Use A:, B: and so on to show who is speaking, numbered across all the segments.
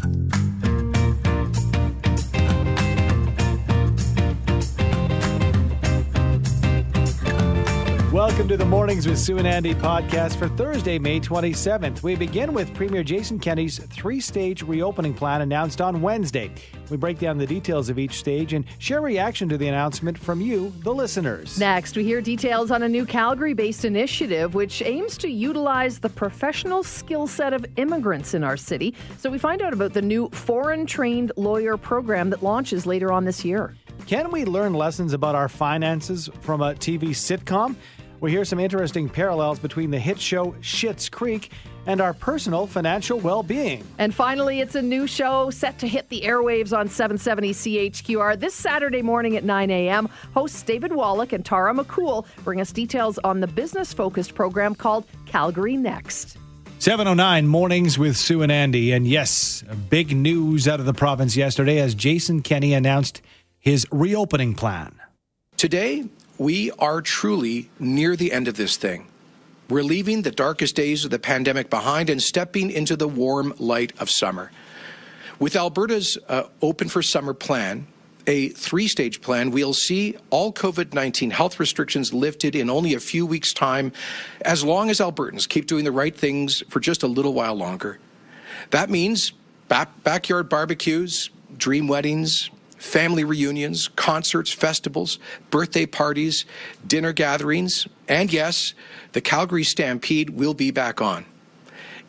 A: Thank you. Welcome to the Mornings with Sue and Andy podcast for Thursday, May 27th. We begin with Premier Jason Kenney's three stage reopening plan announced on Wednesday. We break down the details of each stage and share reaction to the announcement from you, the listeners.
B: Next, we hear details on a new Calgary based initiative which aims to utilize the professional skill set of immigrants in our city. So we find out about the new foreign trained lawyer program that launches later on this year.
A: Can we learn lessons about our finances from a TV sitcom? We hear some interesting parallels between the hit show Schitt's Creek and our personal financial well being.
B: And finally, it's a new show set to hit the airwaves on 770 CHQR this Saturday morning at 9 a.m. Hosts David Wallach and Tara McCool bring us details on the business focused program called Calgary Next.
A: 709 mornings with Sue and Andy. And yes, big news out of the province yesterday as Jason Kenney announced his reopening plan.
C: Today, we are truly near the end of this thing. We're leaving the darkest days of the pandemic behind and stepping into the warm light of summer. With Alberta's uh, Open for Summer plan, a three stage plan, we'll see all COVID 19 health restrictions lifted in only a few weeks' time, as long as Albertans keep doing the right things for just a little while longer. That means back- backyard barbecues, dream weddings, family reunions, concerts, festivals, birthday parties, dinner gatherings, and yes, the Calgary Stampede will be back on.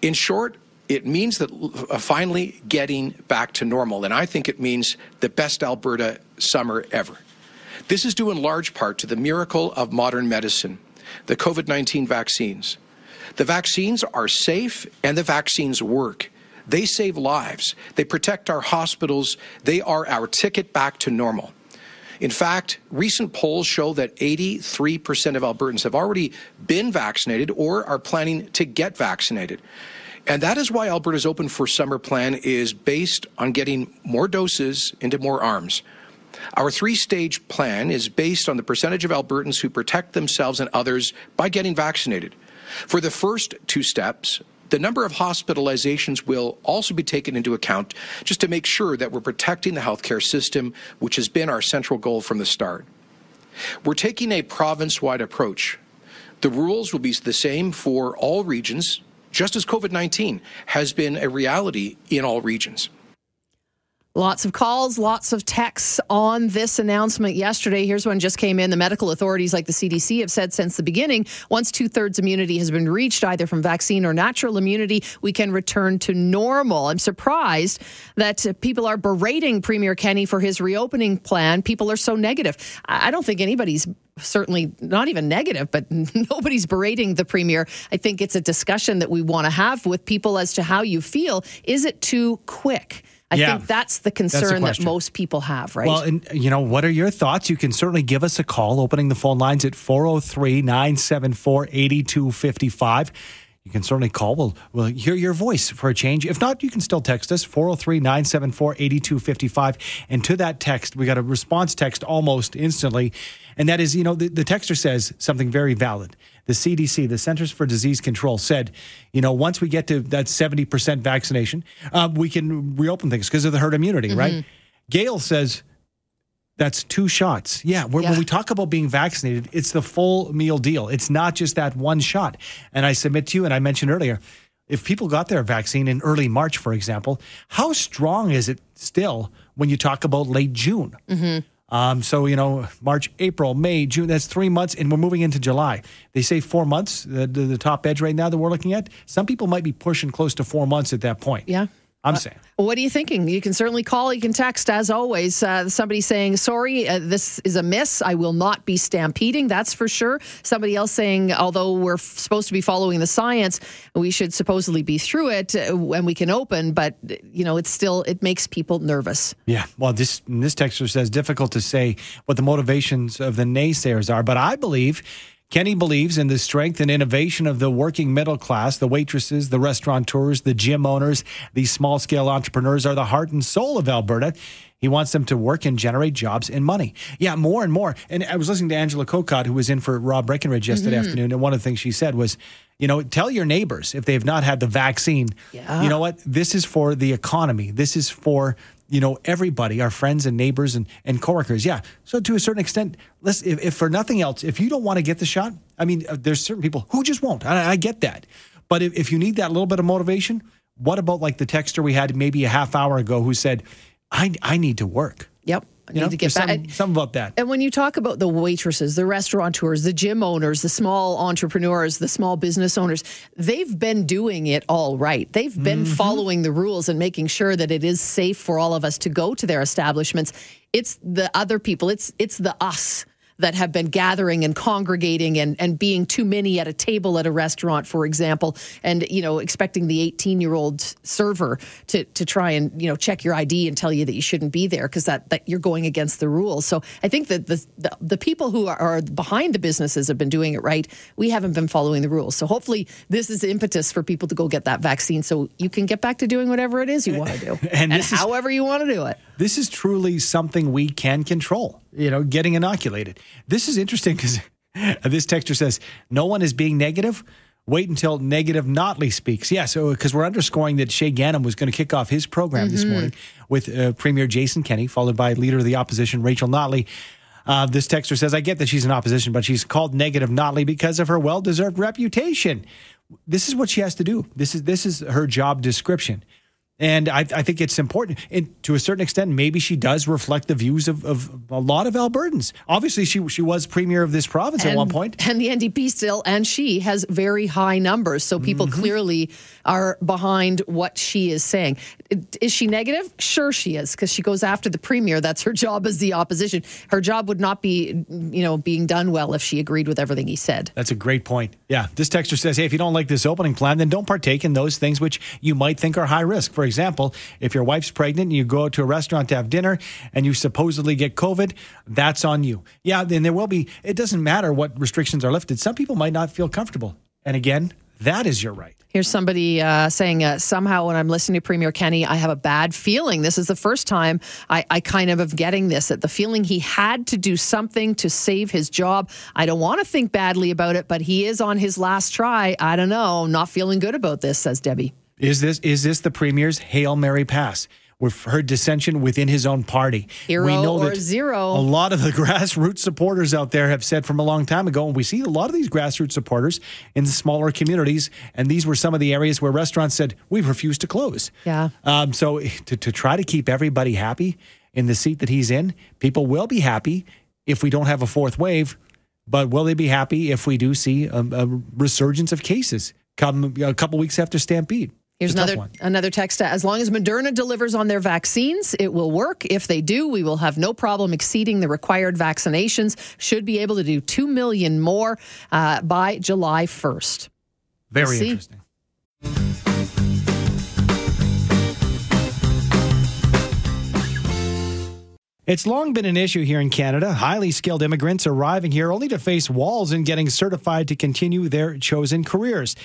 C: In short, it means that uh, finally getting back to normal, and I think it means the best Alberta summer ever. This is due in large part to the miracle of modern medicine, the COVID 19 vaccines. The vaccines are safe and the vaccines work. They save lives. They protect our hospitals. They are our ticket back to normal. In fact, recent polls show that 83% of Albertans have already been vaccinated or are planning to get vaccinated. And that is why Alberta's Open for Summer plan is based on getting more doses into more arms. Our three stage plan is based on the percentage of Albertans who protect themselves and others by getting vaccinated. For the first two steps, the number of hospitalizations will also be taken into account just to make sure that we're protecting the healthcare system, which has been our central goal from the start. We're taking a province wide approach. The rules will be the same for all regions, just as COVID 19 has been a reality in all regions.
B: Lots of calls, lots of texts on this announcement yesterday. Here's one just came in. The medical authorities, like the CDC, have said since the beginning once two thirds immunity has been reached, either from vaccine or natural immunity, we can return to normal. I'm surprised that people are berating Premier Kenney for his reopening plan. People are so negative. I don't think anybody's certainly not even negative, but nobody's berating the premier. I think it's a discussion that we want to have with people as to how you feel. Is it too quick? I yeah, think that's the concern that's that most people have, right?
A: Well, and you know, what are your thoughts? You can certainly give us a call, opening the phone lines at 403 974 8255. You can certainly call. We'll, we'll hear your voice for a change. If not, you can still text us 403 974 8255. And to that text, we got a response text almost instantly. And that is, you know, the, the texter says something very valid the CDC, the Centers for Disease Control, said, you know, once we get to that 70% vaccination, uh, we can reopen things because of the herd immunity, mm-hmm. right? Gail says, that's two shots. Yeah, yeah, when we talk about being vaccinated, it's the full meal deal. It's not just that one shot. And I submit to you, and I mentioned earlier, if people got their vaccine in early March, for example, how strong is it still when you talk about late June? Mm-hmm. Um, so, you know, March, April, May, June, that's three months, and we're moving into July. They say four months, the, the, the top edge right now that we're looking at. Some people might be pushing close to four months at that point.
B: Yeah.
A: I'm uh, saying.
B: What are you thinking? You can certainly call. You can text, as always. Uh, somebody saying, "Sorry, uh, this is a miss. I will not be stampeding. That's for sure." Somebody else saying, "Although we're f- supposed to be following the science, we should supposedly be through it uh, when we can open." But you know, it's still it makes people nervous.
A: Yeah. Well, this this texter says difficult to say what the motivations of the naysayers are, but I believe Kenney believes in the strength and innovation of the working middle class. The waitresses, the restaurateurs, the gym owners, these small scale entrepreneurs are the heart and soul of Alberta. He wants them to work and generate jobs and money. Yeah, more and more. And I was listening to Angela Kokott, who was in for Rob Breckenridge yesterday mm-hmm. afternoon, and one of the things she said was, you know, tell your neighbors if they've not had the vaccine, yeah. you know what? This is for the economy. This is for you know everybody, our friends and neighbors and and coworkers. Yeah. So to a certain extent, if, if for nothing else, if you don't want to get the shot, I mean, uh, there's certain people who just won't. I, I get that, but if, if you need that little bit of motivation, what about like the texter we had maybe a half hour ago who said, I, I need to work.
B: Yep. I need know, to get back.
A: Some, some, about that.
B: And when you talk about the waitresses, the restaurateurs, the gym owners, the small entrepreneurs, the small business owners, they've been doing it all right. They've been mm-hmm. following the rules and making sure that it is safe for all of us to go to their establishments. It's the other people. It's it's the us that have been gathering and congregating and, and being too many at a table at a restaurant, for example, and you know expecting the 18 year old server to to try and you know check your ID and tell you that you shouldn't be there because that that you're going against the rules. So I think that the the, the people who are, are, behind the businesses have been doing it right. We haven't been following the rules. So hopefully this is impetus for people to go get that vaccine so you can get back to doing whatever it is you want to do and, and however is, you want to do it.
A: This is truly something we can control. You know, getting inoculated. This is interesting because this texture says no one is being negative. Wait until negative Notley speaks. Yeah, so because we're underscoring that Shaye Ganam was going to kick off his program mm-hmm. this morning with uh, Premier Jason Kenney, followed by Leader of the Opposition Rachel Notley. Uh, this texter says, I get that she's in opposition, but she's called negative Notley because of her well deserved reputation. This is what she has to do. This is this is her job description. And I, I, think it's important. And to a certain extent, maybe she does reflect the views of, of a lot of Albertans. Obviously, she she was premier of this province
B: and,
A: at one point.
B: And the NDP still, and she has very high numbers. So people mm-hmm. clearly are behind what she is saying. Is she negative? Sure, she is, because she goes after the premier. That's her job as the opposition. Her job would not be, you know, being done well if she agreed with everything he said.
A: That's a great point. Yeah. This texter says, hey, if you don't like this opening plan, then don't partake in those things which you might think are high risk. For example, if your wife's pregnant and you go out to a restaurant to have dinner and you supposedly get COVID, that's on you. Yeah, then there will be, it doesn't matter what restrictions are lifted. Some people might not feel comfortable. And again, that is your right.
B: Here's somebody uh, saying, uh, somehow when I'm listening to Premier Kenney, I have a bad feeling. This is the first time I, I kind of am getting this, that the feeling he had to do something to save his job. I don't want to think badly about it, but he is on his last try. I don't know. Not feeling good about this, says Debbie.
A: Is this is this the premier's Hail Mary pass? We've heard dissension within his own party.
B: Hero we know that zero.
A: A lot of the grassroots supporters out there have said from a long time ago, and we see a lot of these grassroots supporters in the smaller communities, and these were some of the areas where restaurants said, we refuse to close.
B: Yeah.
A: Um, so to, to try to keep everybody happy in the seat that he's in, people will be happy if we don't have a fourth wave, but will they be happy if we do see a, a resurgence of cases come a couple weeks after Stampede?
B: Here's another another text. As long as Moderna delivers on their vaccines, it will work. If they do, we will have no problem exceeding the required vaccinations. Should be able to do two million more uh, by July 1st.
A: Very we'll interesting. It's long been an issue here in Canada. Highly skilled immigrants arriving here only to face walls in getting certified to continue their chosen careers.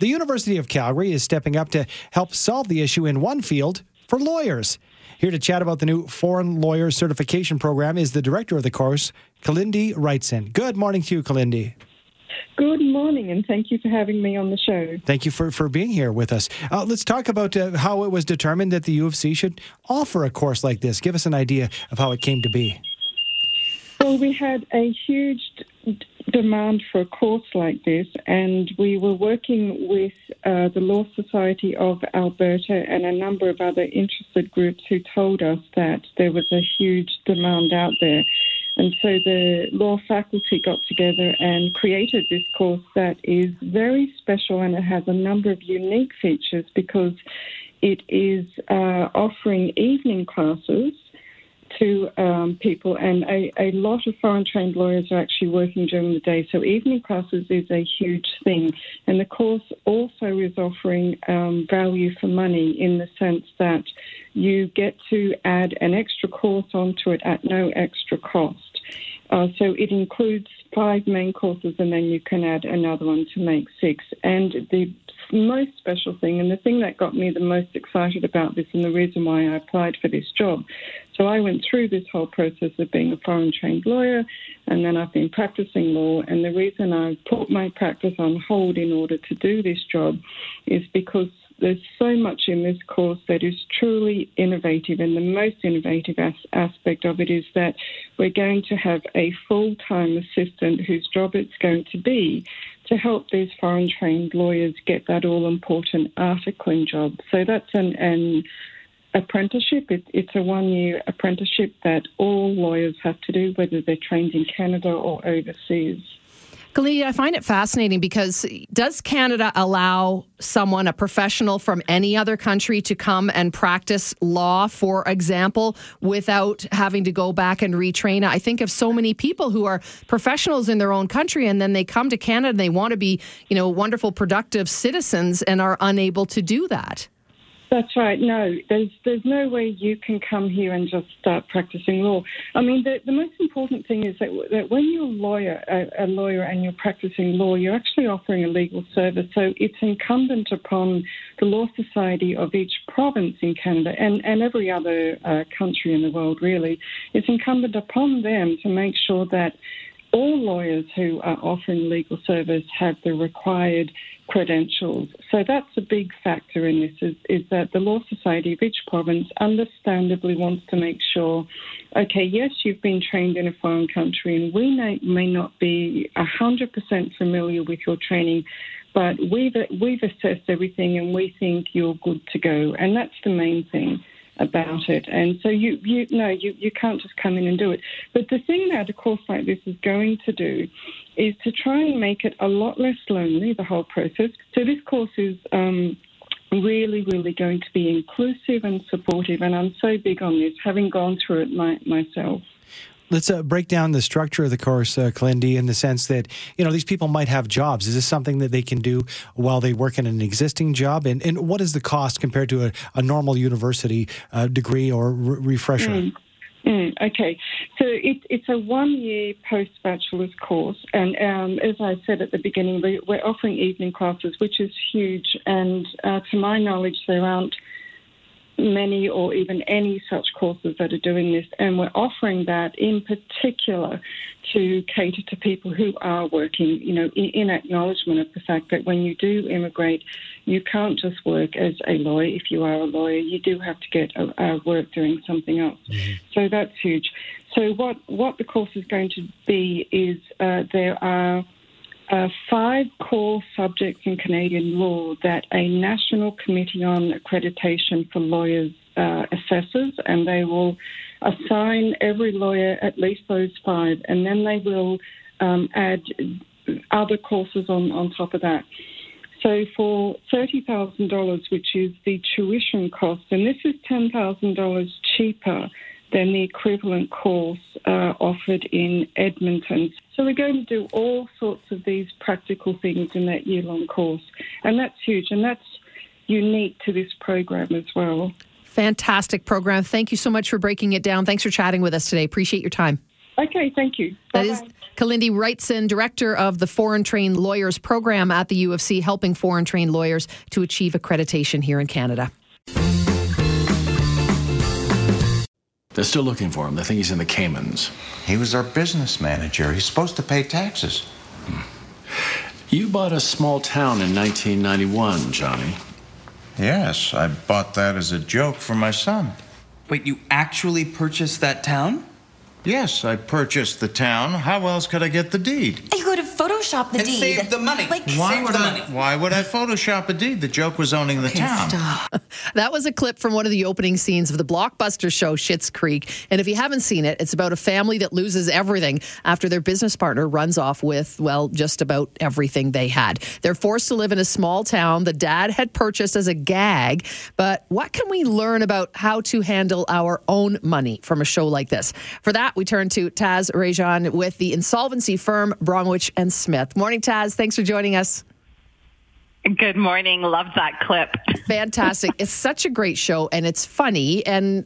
A: The University of Calgary is stepping up to help solve the issue in one field for lawyers. Here to chat about the new Foreign Lawyer Certification Program is the director of the course, Kalindi Wrightson. Good morning to you, Kalindi.
D: Good morning, and thank you for having me on the show.
A: Thank you for, for being here with us. Uh, let's talk about uh, how it was determined that the U of C should offer a course like this. Give us an idea of how it came to be.
D: Well, we had a huge demand for a course like this, and we were working with uh, the Law Society of Alberta and a number of other interested groups who told us that there was a huge demand out there. And so the law faculty got together and created this course that is very special and it has a number of unique features because it is uh, offering evening classes to um, people, and a, a lot of foreign trained lawyers are actually working during the day. So evening classes is a huge thing, and the course also is offering um, value for money in the sense that you get to add an extra course onto it at no extra cost. Uh, so it includes five main courses, and then you can add another one to make six. And the most special thing and the thing that got me the most excited about this and the reason why I applied for this job. So I went through this whole process of being a foreign trained lawyer and then I've been practicing law. And the reason I put my practice on hold in order to do this job is because there's so much in this course that is truly innovative, and the most innovative as- aspect of it is that we're going to have a full time assistant whose job it's going to be to help these foreign trained lawyers get that all important articling job. So that's an, an apprenticeship. It, it's a one year apprenticeship that all lawyers have to do, whether they're trained in Canada or overseas.
B: Kalindi, I find it fascinating because does Canada allow someone, a professional from any other country, to come and practice law, for example, without having to go back and retrain? I think of so many people who are professionals in their own country and then they come to Canada and they want to be, you know, wonderful, productive citizens and are unable to do that.
D: That's right. No, there's there's no way you can come here and just start practicing law. I mean, the, the most important thing is that, that when you're a lawyer, a, a lawyer, and you're practicing law, you're actually offering a legal service. So it's incumbent upon the law society of each province in Canada and and every other uh, country in the world, really, it's incumbent upon them to make sure that all lawyers who are offering legal service have the required credentials. So that's a big factor in this is, is that the Law Society of each province understandably wants to make sure, okay, yes, you've been trained in a foreign country and we may, may not be 100% familiar with your training, but we've, we've assessed everything and we think you're good to go. And that's the main thing about it. And so you, you no, you, you can't just come in and do it. But the thing that a course like this is going to do is to try and make it a lot less lonely, the whole process. So this course is um, really, really going to be inclusive and supportive. And I'm so big on this, having gone through it my, myself.
A: Let's uh, break down the structure of the course, uh, Kalindi, in the sense that you know these people might have jobs. Is this something that they can do while they work in an existing job? And, and what is the cost compared to a, a normal university uh, degree or re- refresher?
D: Mm. Mm, okay, so it, it's a one-year post-bachelor's course, and um, as I said at the beginning, we, are offering evening classes, which is huge. And uh, to my knowledge, there aren't many or even any such courses that are doing this, and we're offering that in particular to cater to people who are working, you know, in, in, acknowledgement of the fact that when you do immigrate, you can't just work as a lawyer. If you are a lawyer, you do have to get a, a work doing something else. Mm-hmm. So that's huge. So what, what the course is going to be is uh, there are uh, five core subjects in Canadian law that a National Committee on Accreditation for Lawyers uh, assesses, and they will assign every lawyer at least those five, and then they will um, add other courses on, on top of that. So for $30,000, which is the tuition cost, and this is $10,000 cheaper than the equivalent course uh, offered in Edmonton. So we're going to do all sorts of these practical things in that year long course, and that's huge, and that's unique to this program as well.
B: Fantastic program. Thank you so much for breaking it down. Thanks for chatting with us today. Appreciate your time.
D: Okay, thank you.
B: Bye-bye. That is Kalindi Wrightson, director of the Foreign Trained Lawyers Program at the U of C, helping foreign trained lawyers to achieve accreditation here in Canada.
E: They're still looking for him. They think he's in the Caymans.
F: He was our business manager. He's supposed to pay taxes. Hmm.
E: You bought a small town in 1991, Johnny.
F: Yes, I bought that as a joke for my son.
G: Wait, you actually purchased that town?
F: Yes, I purchased the town. How else could I get the deed?
H: You could have photoshopped the
G: and
H: deed.
G: Save the money.
H: Like,
F: why
H: save
F: would
H: the
F: I,
H: money.
F: Why would I Photoshop a deed? The joke was owning the
H: okay,
F: town.
H: Stop.
B: That was a clip from one of the opening scenes of the blockbuster show Schitt's Creek. And if you haven't seen it, it's about a family that loses everything after their business partner runs off with, well, just about everything they had. They're forced to live in a small town the dad had purchased as a gag. But what can we learn about how to handle our own money from a show like this? For that, we turn to Taz Rajan with the insolvency firm Bromwich and Smith. Morning, Taz. Thanks for joining us.
I: Good morning. Loved that clip.
B: Fantastic. it's such a great show and it's funny. And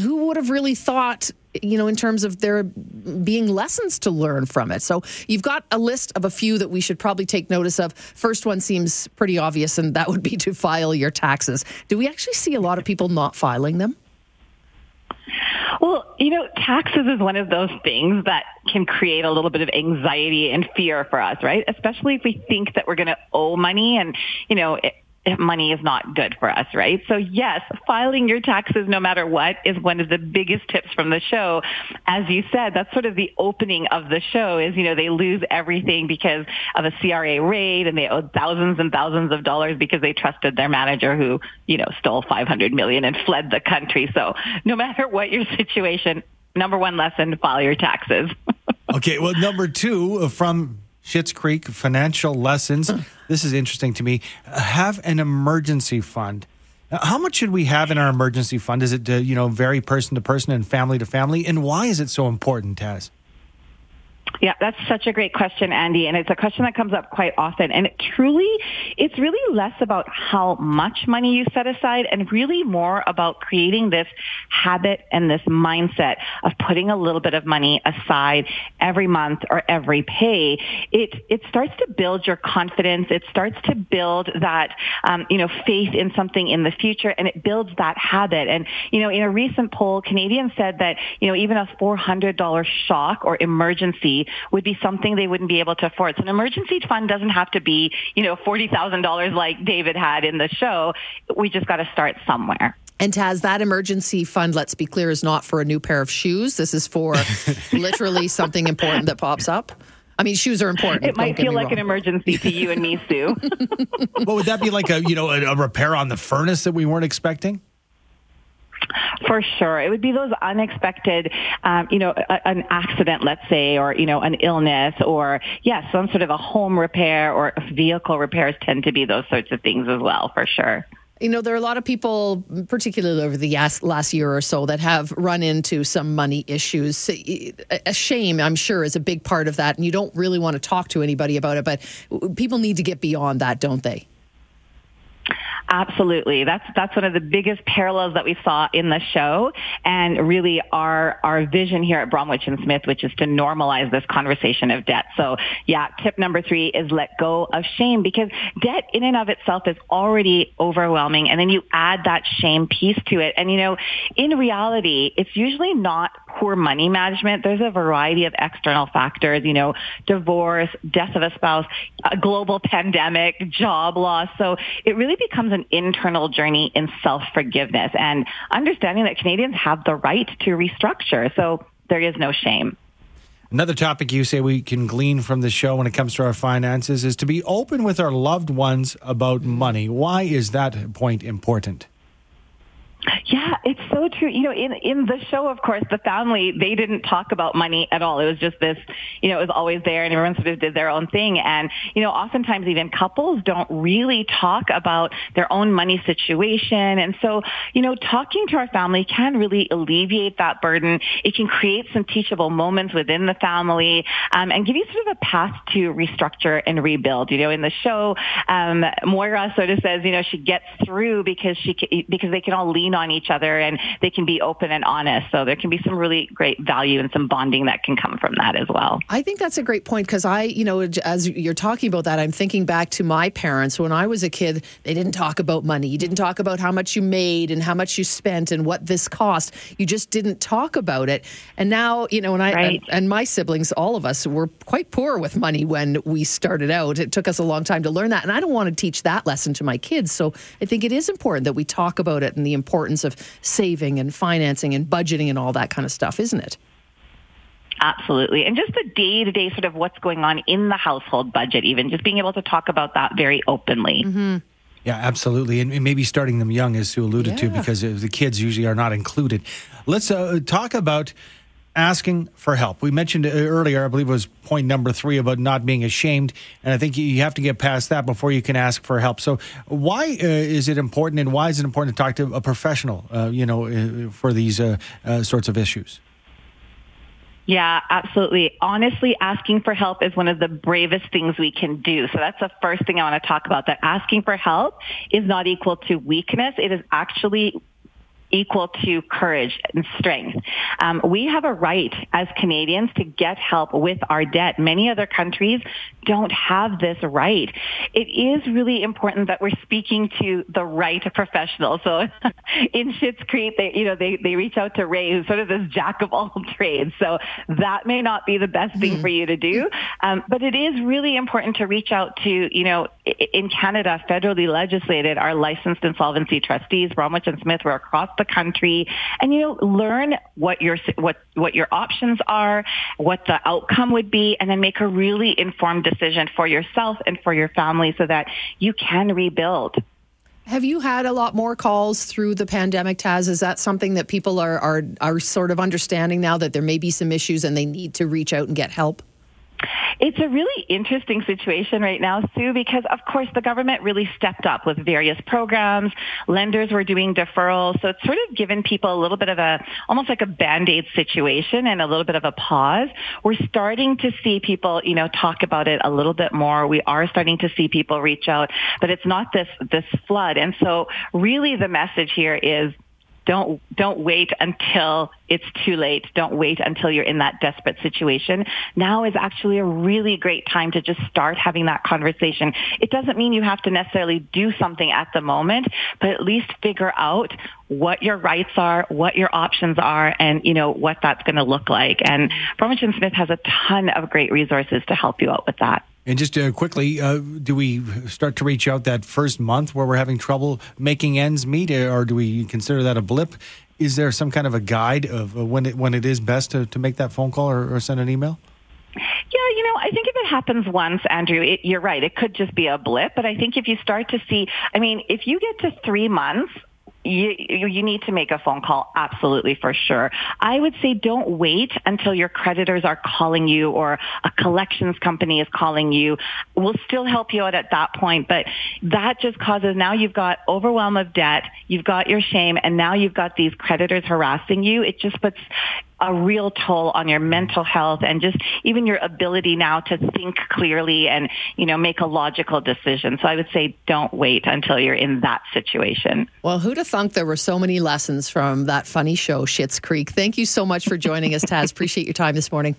B: who would have really thought you know, in terms of there being lessons to learn from it. So you've got a list of a few that we should probably take notice of. First one seems pretty obvious, and that would be to file your taxes. Do we actually see a lot of people not filing them?
I: Well, you know, taxes is one of those things that can create a little bit of anxiety and fear for us, right? Especially if we think that we're going to owe money and, you know, it, money is not good for us, right? So yes, filing your taxes no matter what is one of the biggest tips from the show. As you said, that's sort of the opening of the show is, you know, they lose everything because of a CRA raid and they owe thousands and thousands of dollars because they trusted their manager who, you know, stole 500 million and fled the country. So no matter what your situation, number one lesson, file your taxes.
A: okay. Well, number two uh, from Schitt's Creek Financial Lessons. This is interesting to me. Have an emergency fund. How much should we have in our emergency fund? Is it, uh, you know, vary person to person and family to family? And why is it so important, Taz?
I: Yeah, that's such a great question, Andy. And it's a question that comes up quite often. And it truly, it's really less about how much money you set aside and really more about creating this habit and this mindset of putting a little bit of money aside every month or every pay. It, it starts to build your confidence. It starts to build that, um, you know, faith in something in the future and it builds that habit. And, you know, in a recent poll, Canadians said that, you know, even a $400 shock or emergency would be something they wouldn't be able to afford. So an emergency fund doesn't have to be, you know, $40,000 like David had in the show. We just got to start somewhere.
B: And Taz, that emergency fund, let's be clear, is not for a new pair of shoes. This is for literally something important that pops up. I mean, shoes are important.
I: It might feel like wrong. an emergency to you and me, Sue.
A: what would that be like a you know a, a repair on the furnace that we weren't expecting?
I: For sure. It would be those unexpected, um, you know, a, an accident, let's say, or, you know, an illness or, yes, yeah, some sort of a home repair or vehicle repairs tend to be those sorts of things as well, for sure.
B: You know, there are a lot of people, particularly over the last year or so, that have run into some money issues. A shame, I'm sure, is a big part of that. And you don't really want to talk to anybody about it, but people need to get beyond that, don't they?
I: Absolutely. That's that's one of the biggest parallels that we saw in the show and really our our vision here at Bromwich and Smith, which is to normalize this conversation of debt. So yeah, tip number three is let go of shame because debt in and of itself is already overwhelming and then you add that shame piece to it. And you know, in reality, it's usually not poor money management. There's a variety of external factors, you know, divorce, death of a spouse, a global pandemic, job loss. So it really becomes an internal journey in self-forgiveness and understanding that Canadians have the right to restructure. So there is no shame.
A: Another topic you say we can glean from the show when it comes to our finances is to be open with our loved ones about money. Why is that point important?
I: Yeah, so true. You know, in in the show, of course, the family they didn't talk about money at all. It was just this, you know, it was always there, and everyone sort of did their own thing. And you know, oftentimes even couples don't really talk about their own money situation. And so, you know, talking to our family can really alleviate that burden. It can create some teachable moments within the family, um, and give you sort of a path to restructure and rebuild. You know, in the show, um, Moira sort of says, you know, she gets through because she because they can all lean on each other and they can be open and honest. So there can be some really great value and some bonding that can come from that as well.
B: I think that's a great point because I, you know, as you're talking about that, I'm thinking back to my parents. When I was a kid, they didn't talk about money. You didn't talk about how much you made and how much you spent and what this cost. You just didn't talk about it. And now, you know, and I right. and, and my siblings, all of us, were quite poor with money when we started out. It took us a long time to learn that. And I don't want to teach that lesson to my kids. So I think it is important that we talk about it and the importance importance of saving and financing and budgeting and all that kind of stuff, isn't it?
I: Absolutely. And just the day to day sort of what's going on in the household budget, even just being able to talk about that very openly.
B: Mm-hmm.
A: Yeah, absolutely. And maybe starting them young, as Sue alluded yeah. to, because the kids usually are not included. Let's uh, talk about asking for help. We mentioned earlier, I believe it was point number three about not being ashamed. And I think you have to get past that before you can ask for help. So, why uh, is it important and why is it important to talk to a professional, uh, you know, uh, for these uh, uh, sorts of issues?
I: Yeah, absolutely. Honestly, asking for help is one of the bravest things we can do. So that's the first thing I want to talk about, that asking for help is not equal to weakness. It is actually equal to courage and strength. Um, we have a right as Canadians to get help with our debt. Many other countries don't have this right. It is really important that we're speaking to the right professional. So in Schitt's Creek, they, you know, they, they reach out to Ray, who's sort of this jack of all trades. So that may not be the best thing mm-hmm. for you to do. Um, but it is really important to reach out to, you know, in Canada, federally legislated, our licensed insolvency trustees, Bromwich and Smith, were across the country, and you know, learn what your what what your options are, what the outcome would be, and then make a really informed decision for yourself and for your family, so that you can rebuild.
B: Have you had a lot more calls through the pandemic, Taz? Is that something that people are, are are sort of understanding now that there may be some issues and they need to reach out and get help?
I: It's a really interesting situation right now, Sue, because of course the government really stepped up with various programs. Lenders were doing deferrals. So it's sort of given people a little bit of a, almost like a band-aid situation and a little bit of a pause. We're starting to see people, you know, talk about it a little bit more. We are starting to see people reach out, but it's not this, this flood. And so really the message here is don't don't wait until it's too late. Don't wait until you're in that desperate situation. Now is actually a really great time to just start having that conversation. It doesn't mean you have to necessarily do something at the moment, but at least figure out what your rights are, what your options are, and you know what that's going to look like. And Bromwich and Smith has a ton of great resources to help you out with that.
A: And just uh, quickly, uh, do we start to reach out that first month where we're having trouble making ends meet, uh, or do we consider that a blip? Is there some kind of a guide of uh, when it when it is best to, to make that phone call or, or send an email?
I: Yeah, you know, I think if it happens once, Andrew, it, you're right. It could just be a blip. But I think if you start to see, I mean, if you get to three months you, you need to make a phone call, absolutely for sure. I would say don't wait until your creditors are calling you or a collections company is calling you. We'll still help you out at that point, but that just causes now you've got overwhelm of debt, you've got your shame, and now you've got these creditors harassing you. It just puts a real toll on your mental health and just even your ability now to think clearly and, you know, make a logical decision. So I would say don't wait until you're in that situation.
B: Well, who'd have thunk there were so many lessons from that funny show, Schitt's Creek. Thank you so much for joining us, Taz. Appreciate your time this morning.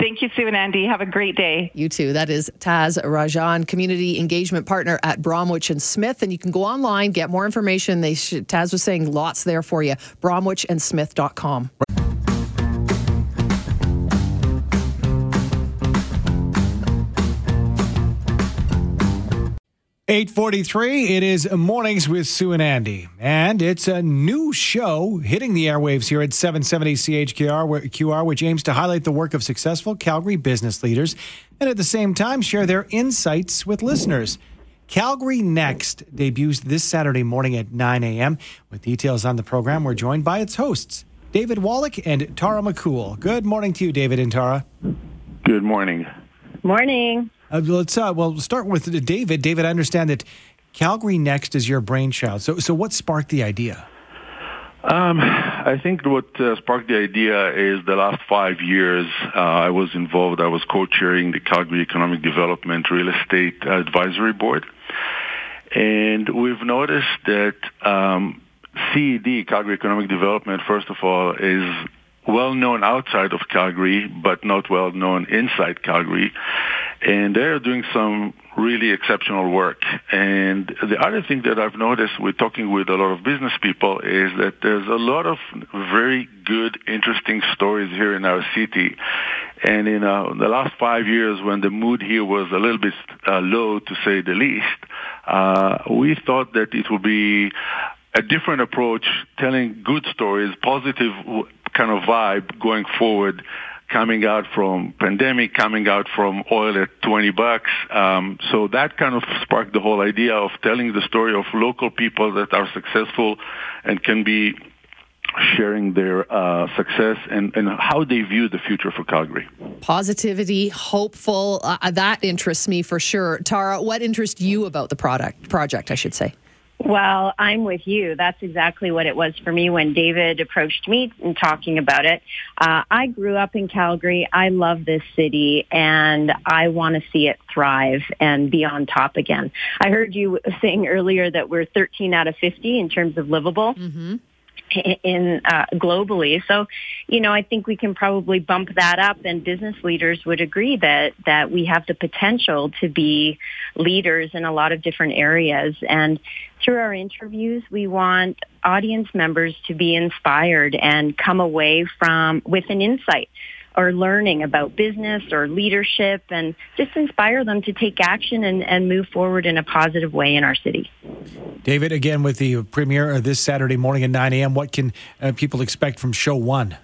I: Thank you, Sue and Andy. Have a great day.
B: You too. That is Taz Rajan, community engagement partner at Bromwich and Smith. And you can go online, get more information. They should, Taz was saying lots there for you. Bromwichandsmith.com.
A: 843, it is Mornings with Sue and Andy. And it's a new show hitting the airwaves here at 770 CHQR, QR, which aims to highlight the work of successful Calgary business leaders and at the same time share their insights with listeners. Calgary Next debuts this Saturday morning at 9 a.m. With details on the program, we're joined by its hosts, David Wallach and Tara McCool. Good morning to you, David and Tara.
H: Good morning.
J: Morning.
A: Uh, let's uh, well start with David. David, I understand that Calgary Next is your brainchild. So, so what sparked the idea?
H: Um, I think what uh, sparked the idea is the last five years uh, I was involved. I was co-chairing the Calgary Economic Development Real Estate Advisory Board, and we've noticed that um, CED, Calgary Economic Development, first of all, is well known outside of Calgary, but not well known inside Calgary. And they're doing some really exceptional work. And the other thing that I've noticed with talking with a lot of business people is that there's a lot of very good, interesting stories here in our city. And in uh, the last five years, when the mood here was a little bit uh, low, to say the least, uh, we thought that it would be a different approach, telling good stories, positive kind of vibe going forward coming out from pandemic, coming out from oil at 20 bucks. Um, so that kind of sparked the whole idea of telling the story of local people that are successful and can be sharing their uh, success and, and how they view the future for Calgary.
B: Positivity, hopeful, uh, that interests me for sure. Tara, what interests you about the product project, I should say?
J: Well, I'm with you. That's exactly what it was for me when David approached me and talking about it. Uh, I grew up in Calgary. I love this city and I want to see it thrive and be on top again. I heard you saying earlier that we're 13 out of 50 in terms of livable. Mm-hmm. in uh, globally. So, you know, I think we can probably bump that up, and business leaders would agree that that we have the potential to be leaders in a lot of different areas. And through our interviews, we want audience members to be inspired and come away from with an insight or learning about business or leadership and just inspire them to take action and, and move forward in a positive way in our city.
A: David, again with the premiere this Saturday morning at 9 a.m., what can uh, people expect from show one?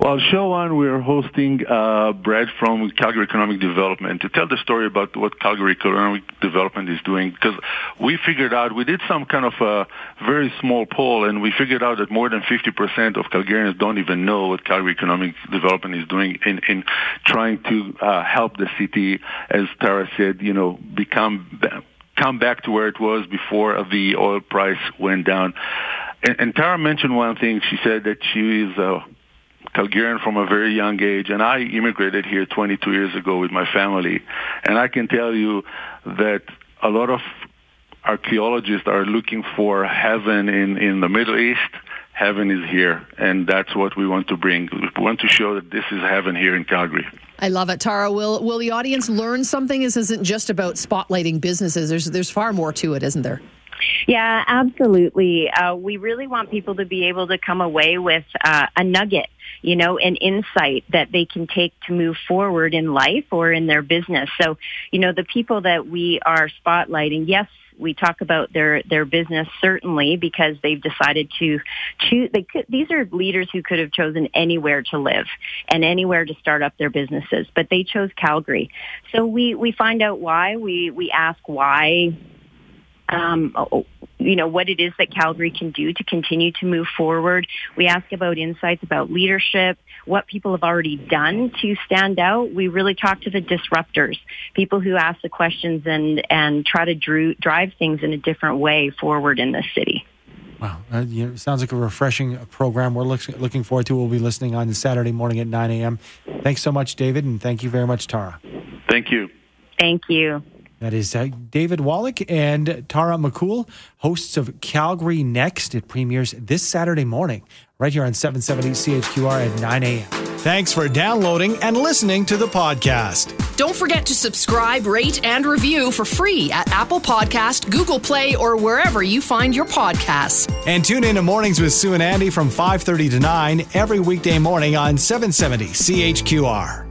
H: Well, show one, we're hosting uh, Brad from Calgary Economic Development to tell the story about what Calgary Economic Development is doing. Because we figured out, we did some kind of a very small poll, and we figured out that more than 50% of Calgarians don't even know what Calgary Economic Development is doing in, in trying to uh, help the city, as Tara said, you know, become come back to where it was before the oil price went down. And, and Tara mentioned one thing. She said that she is a Calgarian from a very young age, and I immigrated here 22 years ago with my family. And I can tell you that a lot of archaeologists are looking for heaven in, in the Middle East. Heaven is here, and that's what we want to bring. We want to show that this is heaven here in Calgary.
B: I love it, Tara. Will will the audience learn something? This isn't just about spotlighting businesses. There's there's far more to it, isn't there?
J: Yeah, absolutely. Uh, we really want people to be able to come away with uh, a nugget, you know, an insight that they can take to move forward in life or in their business. So, you know, the people that we are spotlighting, yes, we talk about their their business certainly because they've decided to choose. They could, these are leaders who could have chosen anywhere to live and anywhere to start up their businesses, but they chose Calgary. So we we find out why. We we ask why um, you know, what it is that Calgary can do to continue to move forward. We ask about insights about leadership, what people have already done to stand out. We really talk to the disruptors, people who ask the questions and, and try to drew, drive things in a different way forward in this city.
A: Wow, uh, you know, sounds like a refreshing program. We're look, looking forward to. We'll be listening on Saturday morning at 9 a.m. Thanks so much, David, and thank you very much, Tara.
H: Thank you.
J: Thank you.
A: That is uh, David Wallach and Tara McCool, hosts of Calgary Next. It premieres this Saturday morning, right here on 770 CHQR at 9 a.m. Thanks for downloading and listening to the podcast.
B: Don't forget to subscribe, rate, and review for free at Apple Podcast, Google Play, or wherever you find your podcasts.
A: And tune in to Mornings with Sue and Andy from 5.30 to 9 every weekday morning on 770 CHQR.